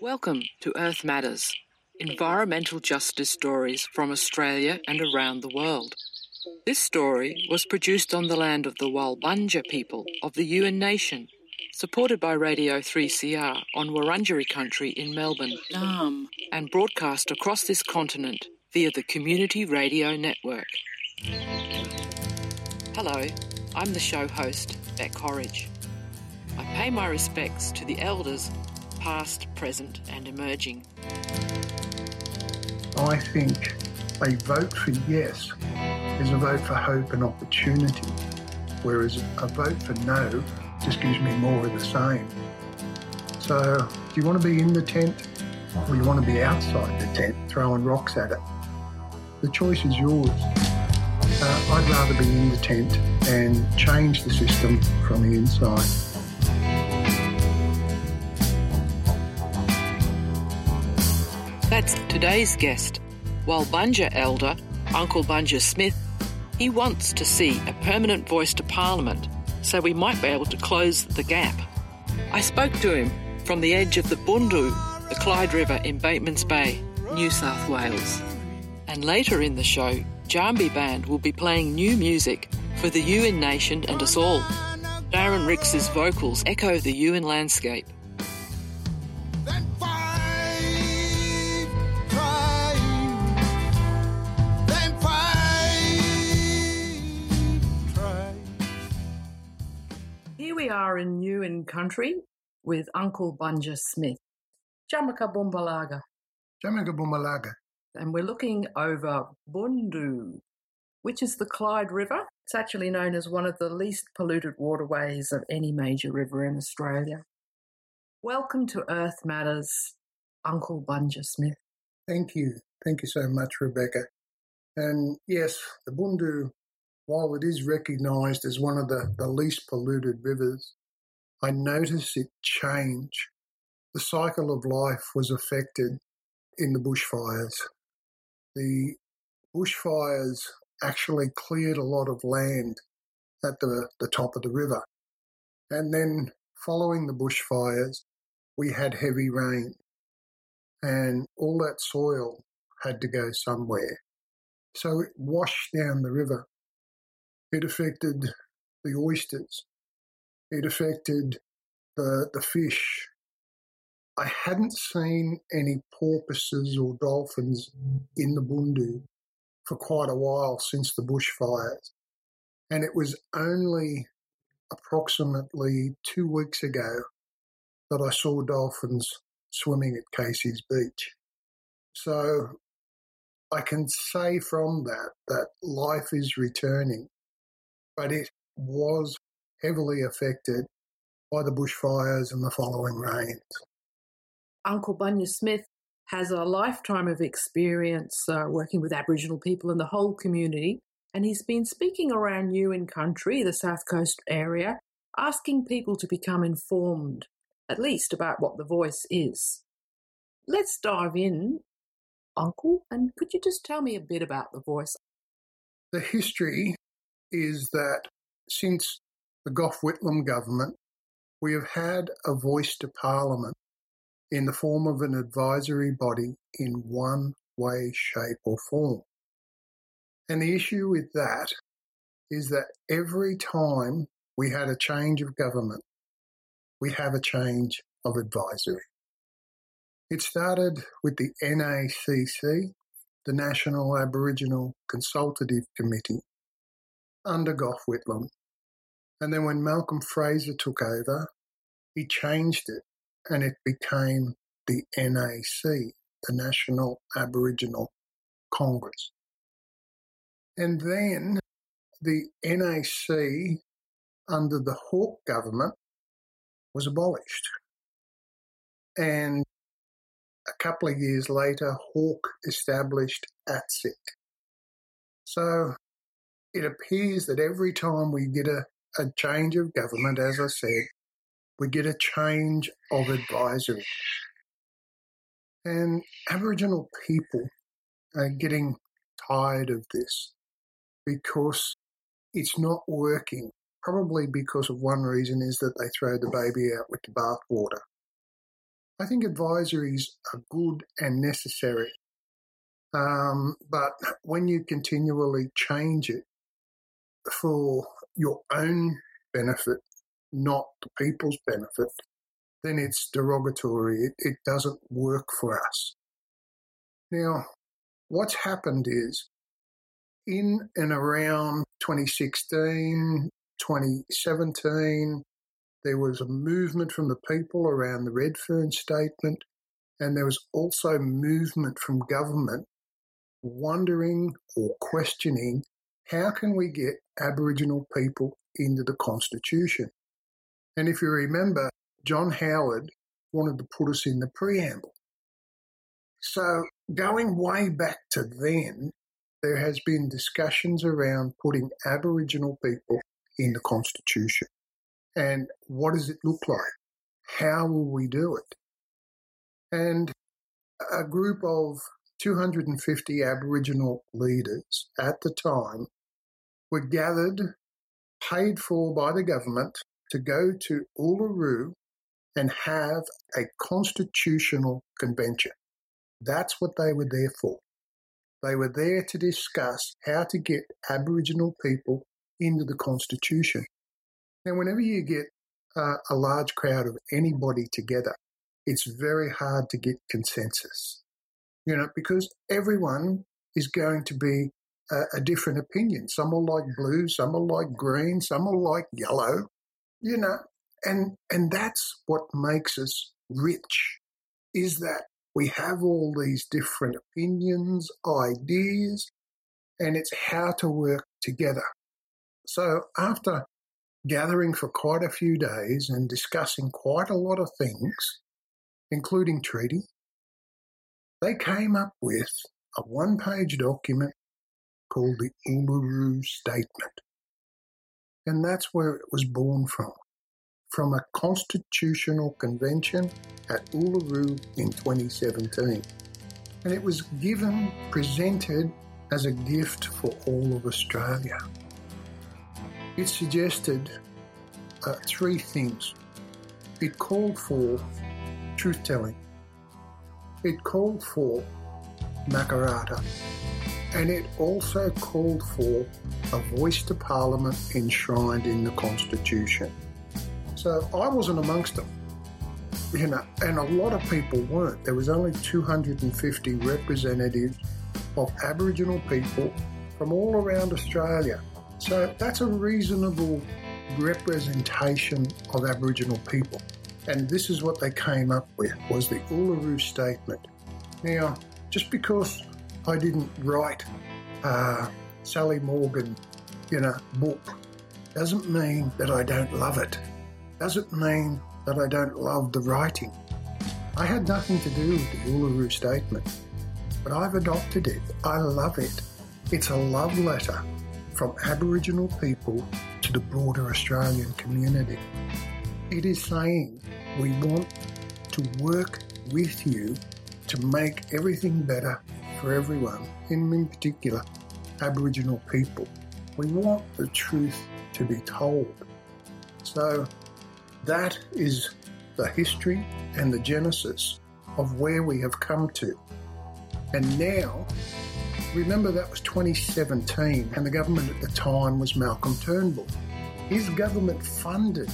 Welcome to Earth Matters, environmental justice stories from Australia and around the world. This story was produced on the land of the Walbunja people of the Yuin Nation, supported by Radio 3CR on Wurundjeri country in Melbourne, Um, and broadcast across this continent via the Community Radio Network. Hello, I'm the show host, Beck Horridge. I pay my respects to the elders, past, present, and emerging. I think a vote for yes is a vote for hope and opportunity, whereas a vote for no just gives me more of the same. So, do you want to be in the tent or do you want to be outside the tent throwing rocks at it? The choice is yours. Uh, I'd rather be in the tent and change the system from the inside. That's today's guest, Walbunja elder Uncle Bunja Smith. He wants to see a permanent voice to Parliament so we might be able to close the gap. I spoke to him from the edge of the Bundu, the Clyde River in Bateman's Bay, New South Wales. And later in the show, Djaarmby Band will be playing new music for the Yuin Nation and us all. Darren Ricks's vocals echo the Yuin landscape. Then five trying, then five trying. here we are in Yuin country with Uncle Bunja Smith. Jamaka Bumbalaga. Jamagabumalaga. And we're looking over Bundu, which is the Clyde River. It's actually known as one of the least polluted waterways of any major river in Australia. Welcome to Earth Matters, Uncle Bunja Smith. Thank you. Thank you so much, Rebecca. And yes, the Bundu, while it is recognised as one of the, the least polluted rivers, I noticed it change. The cycle of life was affected in the bushfires. The bushfires actually cleared a lot of land at the, the top of the river. And then following the bushfires, we had heavy rain and all that soil had to go somewhere. So it washed down the river. It affected the oysters. It affected the, the fish. I hadn't seen any porpoises or dolphins in the Bundu for quite a while since the bushfires. And it was only approximately two weeks ago that I saw dolphins swimming at Casey's Beach. So I can say from that that life is returning, but it was heavily affected by the bushfires and the following rains. Uncle Bunja Smith has a lifetime of experience uh, working with Aboriginal people and the whole community, and he's been speaking around Yuin country, the South Coast area, asking people to become informed, at least about what the voice is. Let's dive in, Uncle, and could you just tell me a bit about the voice? The history is that since the Gough Whitlam government, we have had a voice to Parliament in the form of an advisory body in one way, shape, or form. And the issue with that is that every time we had a change of government, we have a change of advisory. It started with the NACC, the National Aboriginal Consultative Committee, under Gough Whitlam. And then when Malcolm Fraser took over, he changed it and it became the NAC, the National Aboriginal Congress. And then the NAC under the Hawke government was abolished. And a couple of years later, Hawke established ATSIC. So it appears that every time we get a, a change of government, as I said, we get a change of advisory. And Aboriginal people are getting tired of this because it's not working probably because of one reason is that they throw the baby out with the bathwater. I think advisories are good and necessary. Um, but when you continually change it for your own benefit, not the people's benefit, then it's derogatory. It, it doesn't work for us. Now, what's happened is in and around 2016, 2017, there was a movement from the people around the Redfern statement, and there was also movement from government wondering or questioning how can we get Aboriginal people into the Constitution? And if you remember, John Howard wanted to put us in the preamble. So going way back to then, there has been discussions around putting Aboriginal people in the Constitution. And what does it look like? How will we do it? And a group of 250 Aboriginal leaders at the time were gathered, paid for by the government to go to Uluru and have a constitutional convention. That's what they were there for. They were there to discuss how to get Aboriginal people into the Constitution. Now, whenever you get uh, a large crowd of anybody together, it's very hard to get consensus, you know, because everyone is going to be a, a different opinion. Some will like blue, some will like green, some will like yellow, you know, and and that's what makes us rich, is that we have all these different opinions, ideas, and it's how to work together. So after gathering for quite a few days and discussing quite a lot of things, including treaty, they came up with a one page document called the Uluru Statement. And that's where it was born from from a constitutional convention at Uluru in 2017. And it was given, presented as a gift for all of Australia. It suggested uh, three things. It called for truth telling, it called for Makarrata, and it also called for a voice to Parliament enshrined in the Constitution. So I wasn't amongst them. You know, and a lot of people weren't. There was only 250 representatives of Aboriginal people from all around Australia. So that's a reasonable representation of Aboriginal people. And this is what they came up with was the Uluru Statement. Now, just because I didn't write uh, Sally Morgan, you know, book doesn't mean that I don't love it doesn't mean that I don't love the writing. I had nothing to do with the Uluru Statement, but I've adopted it. I love it. It's a love letter from Aboriginal people to the broader Australian community. It is saying we want to work with you to make everything better for everyone, in particular Aboriginal people. We want the truth to be told. So that is the history and the genesis of where we have come to. And now, remember that was 2017, and the government at the time was Malcolm Turnbull. His government funded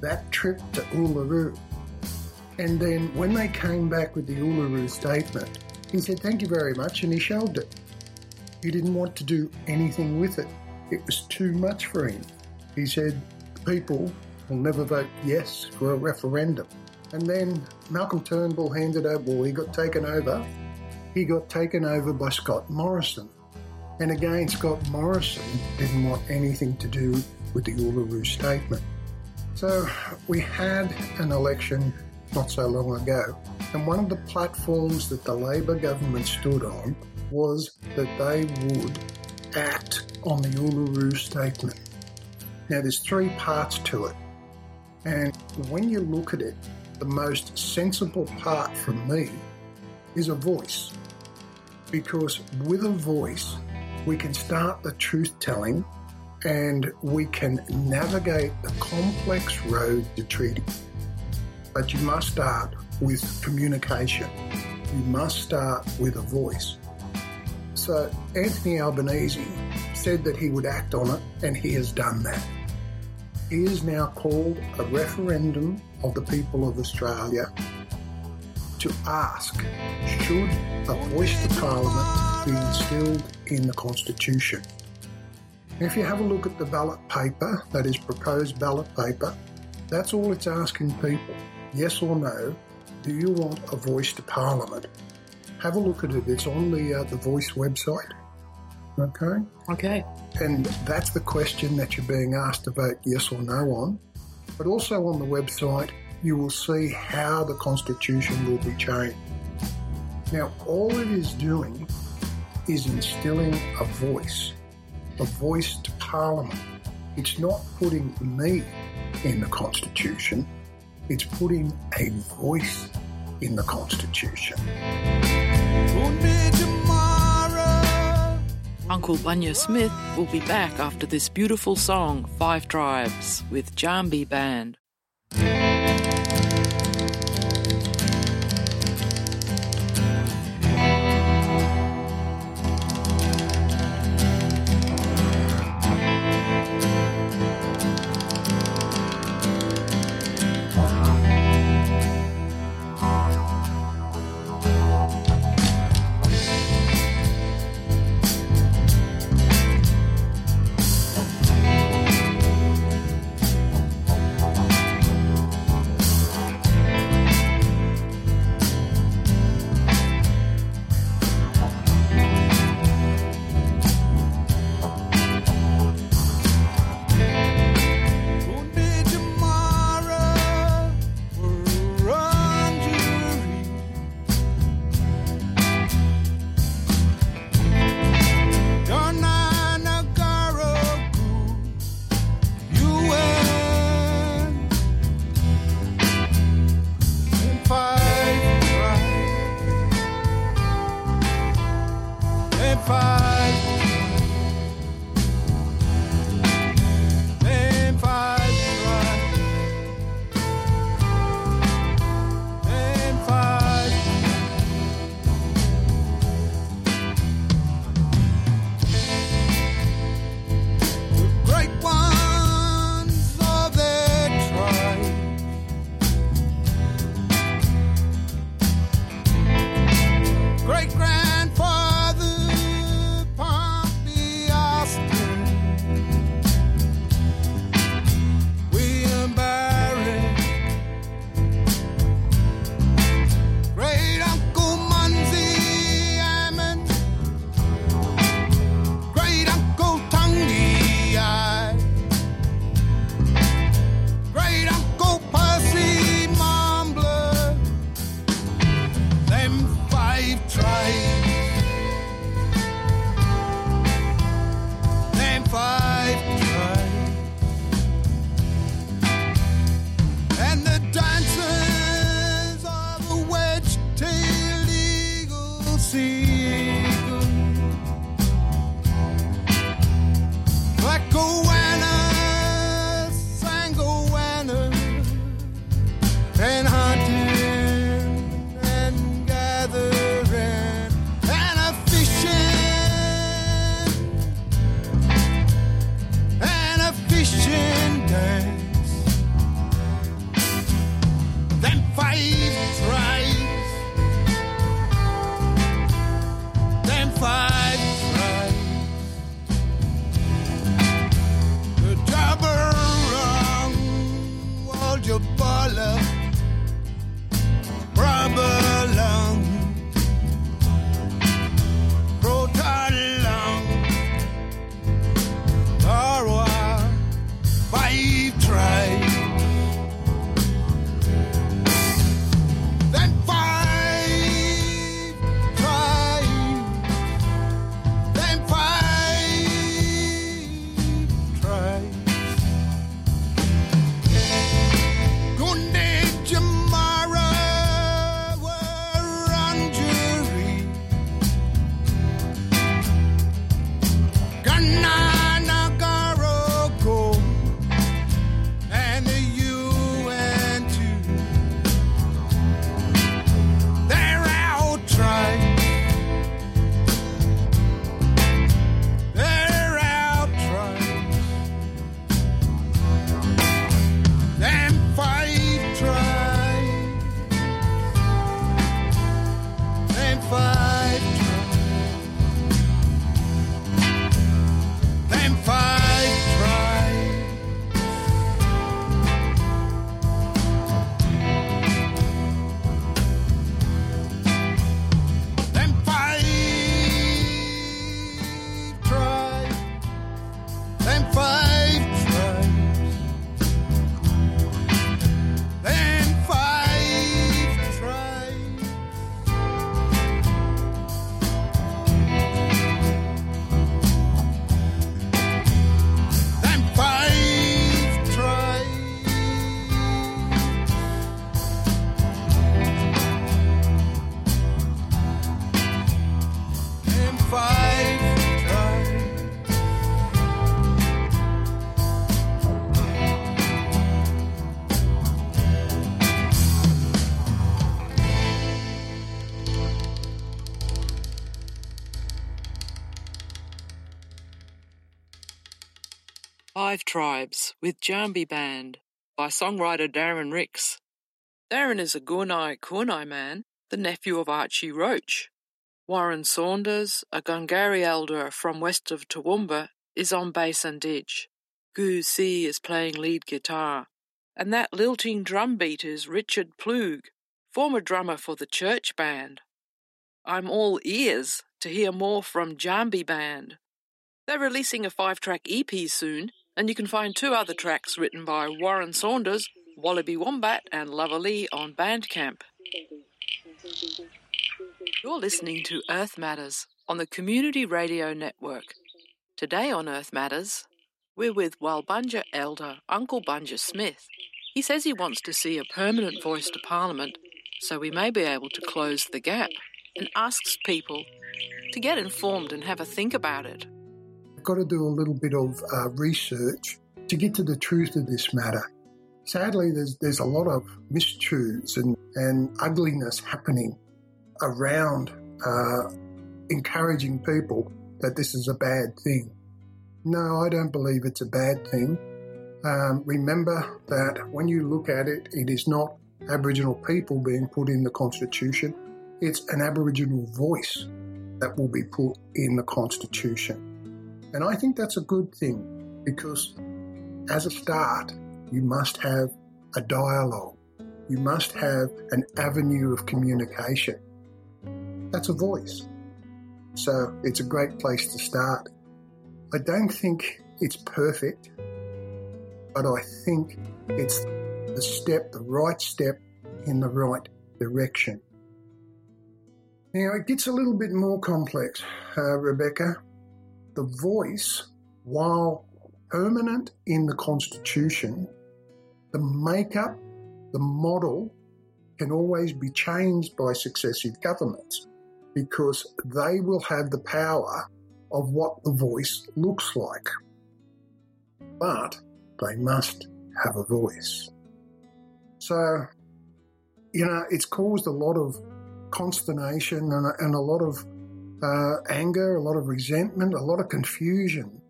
that trip to Uluru. And then when they came back with the Uluru statement, he said, Thank you very much, and he shelved it. He didn't want to do anything with it. It was too much for him. He said, People will never vote yes for a referendum. And then Malcolm Turnbull handed over, well, he got taken over. He got taken over by Scott Morrison. And again, Scott Morrison didn't want anything to do with the Uluru Statement. So we had an election not so long ago, and one of the platforms that the Labor government stood on was that they would act on the Uluru Statement. Now, there's three parts to it. And when you look at it, the most sensible part for me is a voice. Because with a voice, we can start the truth telling and we can navigate the complex road to treaty. But you must start with communication. You must start with a voice. So Anthony Albanese said that he would act on it, and he has done that. He has now called a referendum of the people of Australia to ask should a voice to Parliament be instilled in the Constitution? If you have a look at the ballot paper, that is proposed ballot paper, that's all it's asking people. Yes or no, do you want a voice to Parliament? Have a look at it. It's on the uh, the Voice website. Okay, Okay. and that's the question that you're being asked to vote yes or no on. But also on the website, you will see how the Constitution will be changed. Now, all it is doing is instilling a voice, a voice to Parliament. It's not putting me in the Constitution, it's putting a voice in the Constitution. Uncle Bunja Smith will be back after this beautiful song, Five Tribes, with Djaarmby Band. Tribes with Djaarmby Band by songwriter Darren Ricks. Darren is a Gunai Kurnai man, the nephew of Archie Roach. Warren Saunders, a Gungari elder from west of Toowoomba, is on bass and didge. Gu Si is playing lead guitar. And that lilting drum beat is Richard Ploog, former drummer for the church band. I'm all ears to hear more from Djaarmby Band. They're releasing a five track EP soon, and you can find two other tracks written by Warren Saunders, Wallaby Wombat, and Loverly on Bandcamp. You're listening to Earth Matters on the Community Radio Network. Today on Earth Matters, we're with Walbunja elder Uncle Bunja Smith. He says he wants to see a permanent voice to Parliament so we may be able to close the gap and asks people to get informed and have a think about it. Got to do a little bit of uh, research to get to the truth of this matter. Sadly, there's there's a lot of mistruths and, and ugliness happening around uh, encouraging people that this is a bad thing. No, I don't believe it's a bad thing. Um, remember that when you look at it, it is not Aboriginal people being put in the Constitution, it's an Aboriginal voice that will be put in the Constitution. And I think that's a good thing because, as a start, you must have a dialogue, you must have an avenue of communication. That's a voice. So it's a great place to start. I don't think it's perfect, but I think it's the step, the right step in the right direction. Now, it gets a little bit more complex, uh, Rebecca. The voice, while permanent in the Constitution, the makeup, the model can always be changed by successive governments because they will have the power of what the voice looks like. But they must have a voice. So, you know, it's caused a lot of consternation and a, and a lot of uh, anger, a lot of resentment, a lot of confusion.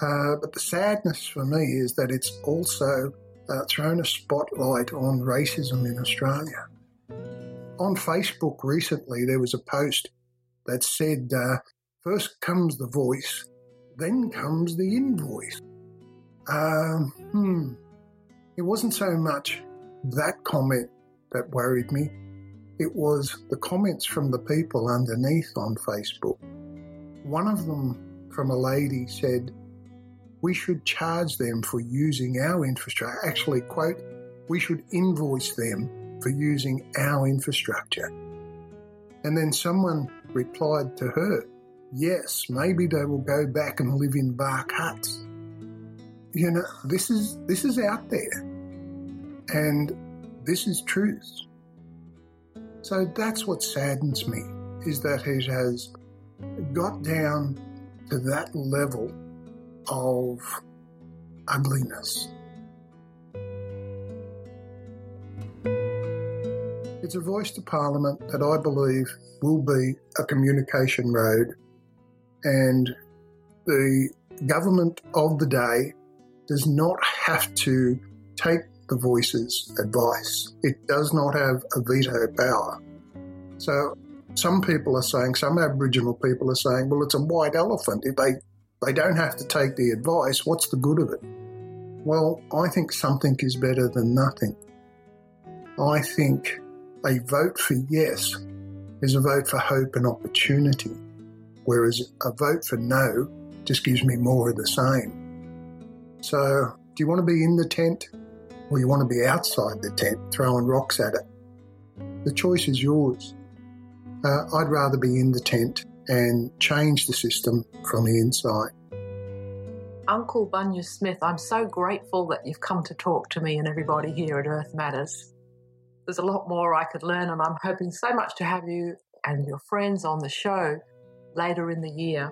Uh, but the sadness for me is that it's also uh, thrown a spotlight on racism in Australia. On Facebook recently, there was a post that said, uh, first comes the voice, then comes the invoice. Um, hmm. It wasn't so much that comment that worried me. It was the comments from the people underneath on Facebook. One of them from a lady said, we should charge them for using our infrastructure. Actually, quote, we should invoice them for using our infrastructure. And then someone replied to her, yes, maybe they will go back and live in bark huts. You know, this is this is out there. And this is truth. So that's what saddens me, is that it has got down to that level of ugliness. It's a voice to Parliament that I believe will be a communication road, and the government of the day does not have to take the voice's advice. It does not have a veto power. So some people are saying, some Aboriginal people are saying, well, it's a white elephant. If they, they don't have to take the advice, what's the good of it? Well, I think something is better than nothing. I think a vote for yes is a vote for hope and opportunity, whereas a vote for no just gives me more of the same. So, do you want to be in the tent or you want to be outside the tent throwing rocks at it. The choice is yours. Uh, I'd rather be in the tent and change the system from the inside. Uncle Bunja Smith, I'm so grateful that you've come to talk to me and everybody here at Earth Matters. There's a lot more I could learn, and I'm hoping so much to have you and your friends on the show later in the year.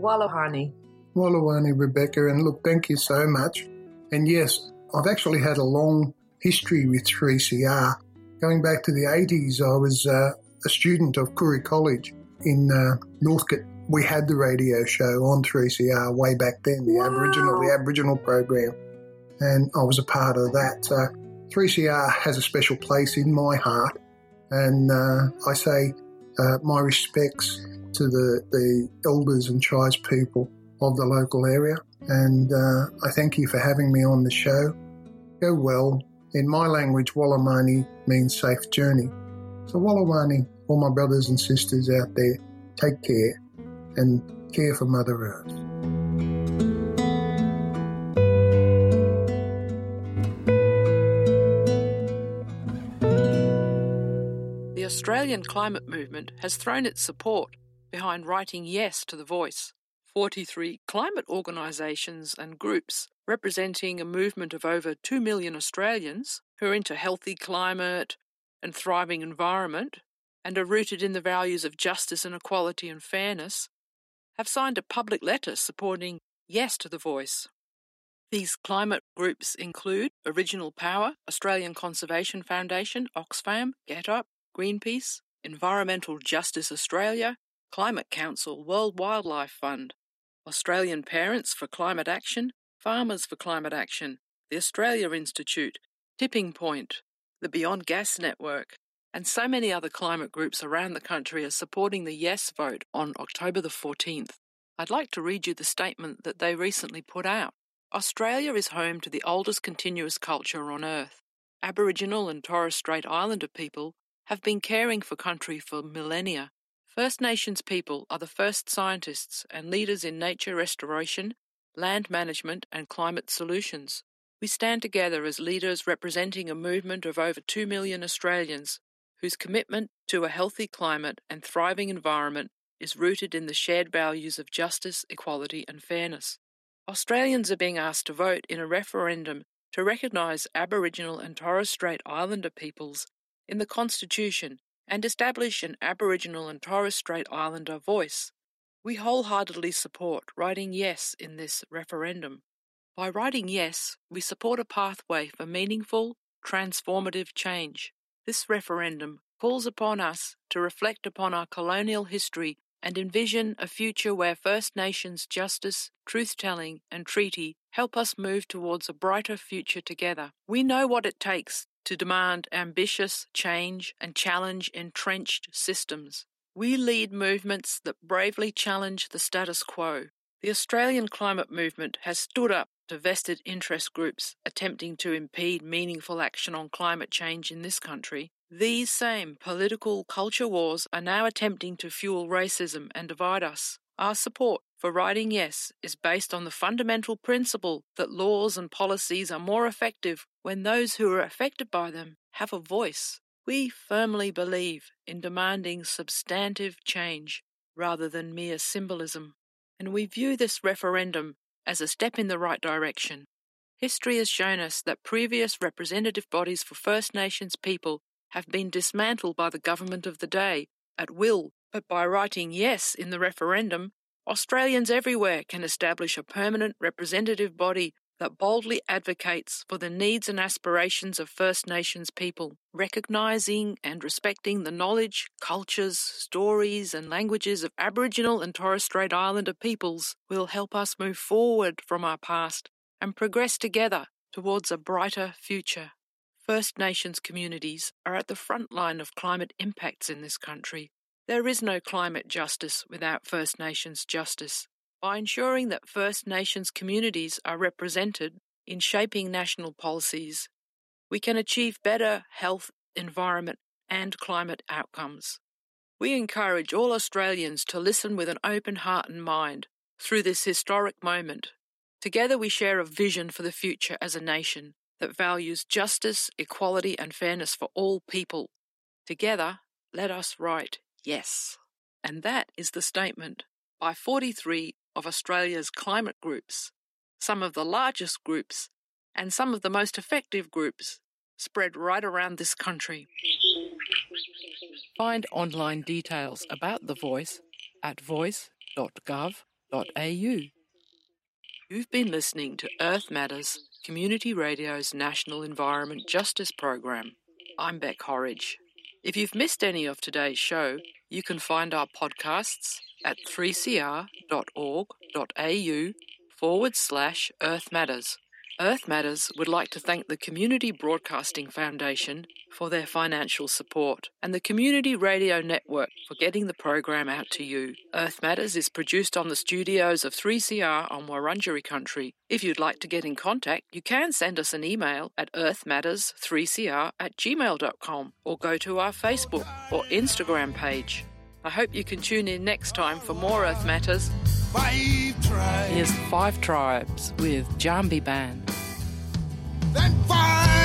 Wallahani. Wallahani, Rebecca, and look, thank you so much. And yes, I've actually had a long history with 3CR. Going back to the 80s, I was uh, a student of Koori College in uh, Northcote, we had the radio show on 3CR way back then, the Wow. Aboriginal, the Aboriginal program, and I was a part of that. So 3CR has a special place in my heart, and uh, I say uh, my respects to the, the elders and tribespeople of the local area, and uh, I thank you for having me on the show. Go well. In my language, Wallamani means safe journey. So Wallawani, all my brothers and sisters out there, take care and care for Mother Earth. The Australian climate movement has thrown its support behind writing yes to the voice. 43 climate organisations and groups representing a movement of over 2 million Australians who are into healthy climate and thriving environment and are rooted in the values of justice and equality and fairness have signed a public letter supporting yes to the voice. These climate groups include Original Power, Australian Conservation Foundation, Oxfam, Get Up, Greenpeace, Environmental Justice Australia, Climate Council, World Wildlife Fund, Australian Parents for Climate Action, Farmers for Climate Action, the Australia Institute, Tipping Point, the Beyond Gas Network, and so many other climate groups around the country are supporting the yes vote on October the 14th. I'd like to read you the statement that they recently put out. Australia is home to the oldest continuous culture on Earth. Aboriginal and Torres Strait Islander people have been caring for country for millennia. First Nations people are the first scientists and leaders in nature restoration, land management, and climate solutions. We stand together as leaders representing a movement of over 2 million Australians whose commitment to a healthy climate and thriving environment is rooted in the shared values of justice, equality, and fairness. Australians are being asked to vote in a referendum to recognise Aboriginal and Torres Strait Islander peoples in the Constitution and establish an Aboriginal and Torres Strait Islander voice. We wholeheartedly support writing yes in this referendum. By writing yes, we support a pathway for meaningful, transformative change. This referendum calls upon us to reflect upon our colonial history and envision a future where First Nations justice, truth telling, and treaty help us move towards a brighter future together. We know what it takes to demand ambitious change and challenge entrenched systems. We lead movements that bravely challenge the status quo. The Australian climate movement has stood up to vested interest groups attempting to impede meaningful action on climate change in this country. These same political culture wars are now attempting to fuel racism and divide us. Our support for writing yes is based on the fundamental principle that laws and policies are more effective when those who are affected by them have a voice. We firmly believe in demanding substantive change rather than mere symbolism, and we view this referendum as a step in the right direction. History has shown us that previous representative bodies for First Nations people have been dismantled by the government of the day at will, but by writing yes in the referendum, Australians everywhere can establish a permanent representative body that boldly advocates for the needs and aspirations of First Nations people, recognising and respecting the knowledge, cultures, stories, and languages of Aboriginal and Torres Strait Islander peoples will help us move forward from our past and progress together towards a brighter future. First Nations communities are at the front line of climate impacts in this country. There is no climate justice without First Nations justice. By ensuring that First Nations communities are represented in shaping national policies, we can achieve better health, environment, and climate outcomes. We encourage all Australians to listen with an open heart and mind through this historic moment. Together, we share a vision for the future as a nation that values justice, equality, and fairness for all people. Together, let us write yes. And that is the statement by 43 of Australia's climate groups, some of the largest groups and some of the most effective groups spread right around this country. Find online details about The Voice at voice.gov.au. You've been listening to Earth Matters, Community Radio's National Environment Justice Program. I'm Beck Horridge. If you've missed any of today's show, you can find our podcasts, at 3cr.org.au forward slash Earth Matters. Earth Matters would like to thank the Community Broadcasting Foundation for their financial support and the Community Radio Network for getting the program out to you. Earth Matters is produced on the studios of 3CR on Wurundjeri country. If you'd like to get in contact, you can send us an email at earthmatters3cr at gmail.com or go to our Facebook or Instagram page. I hope you can tune in next time for more Earth Matters. Five tribes. Here's Five Tribes with Djaarmby Band. Then five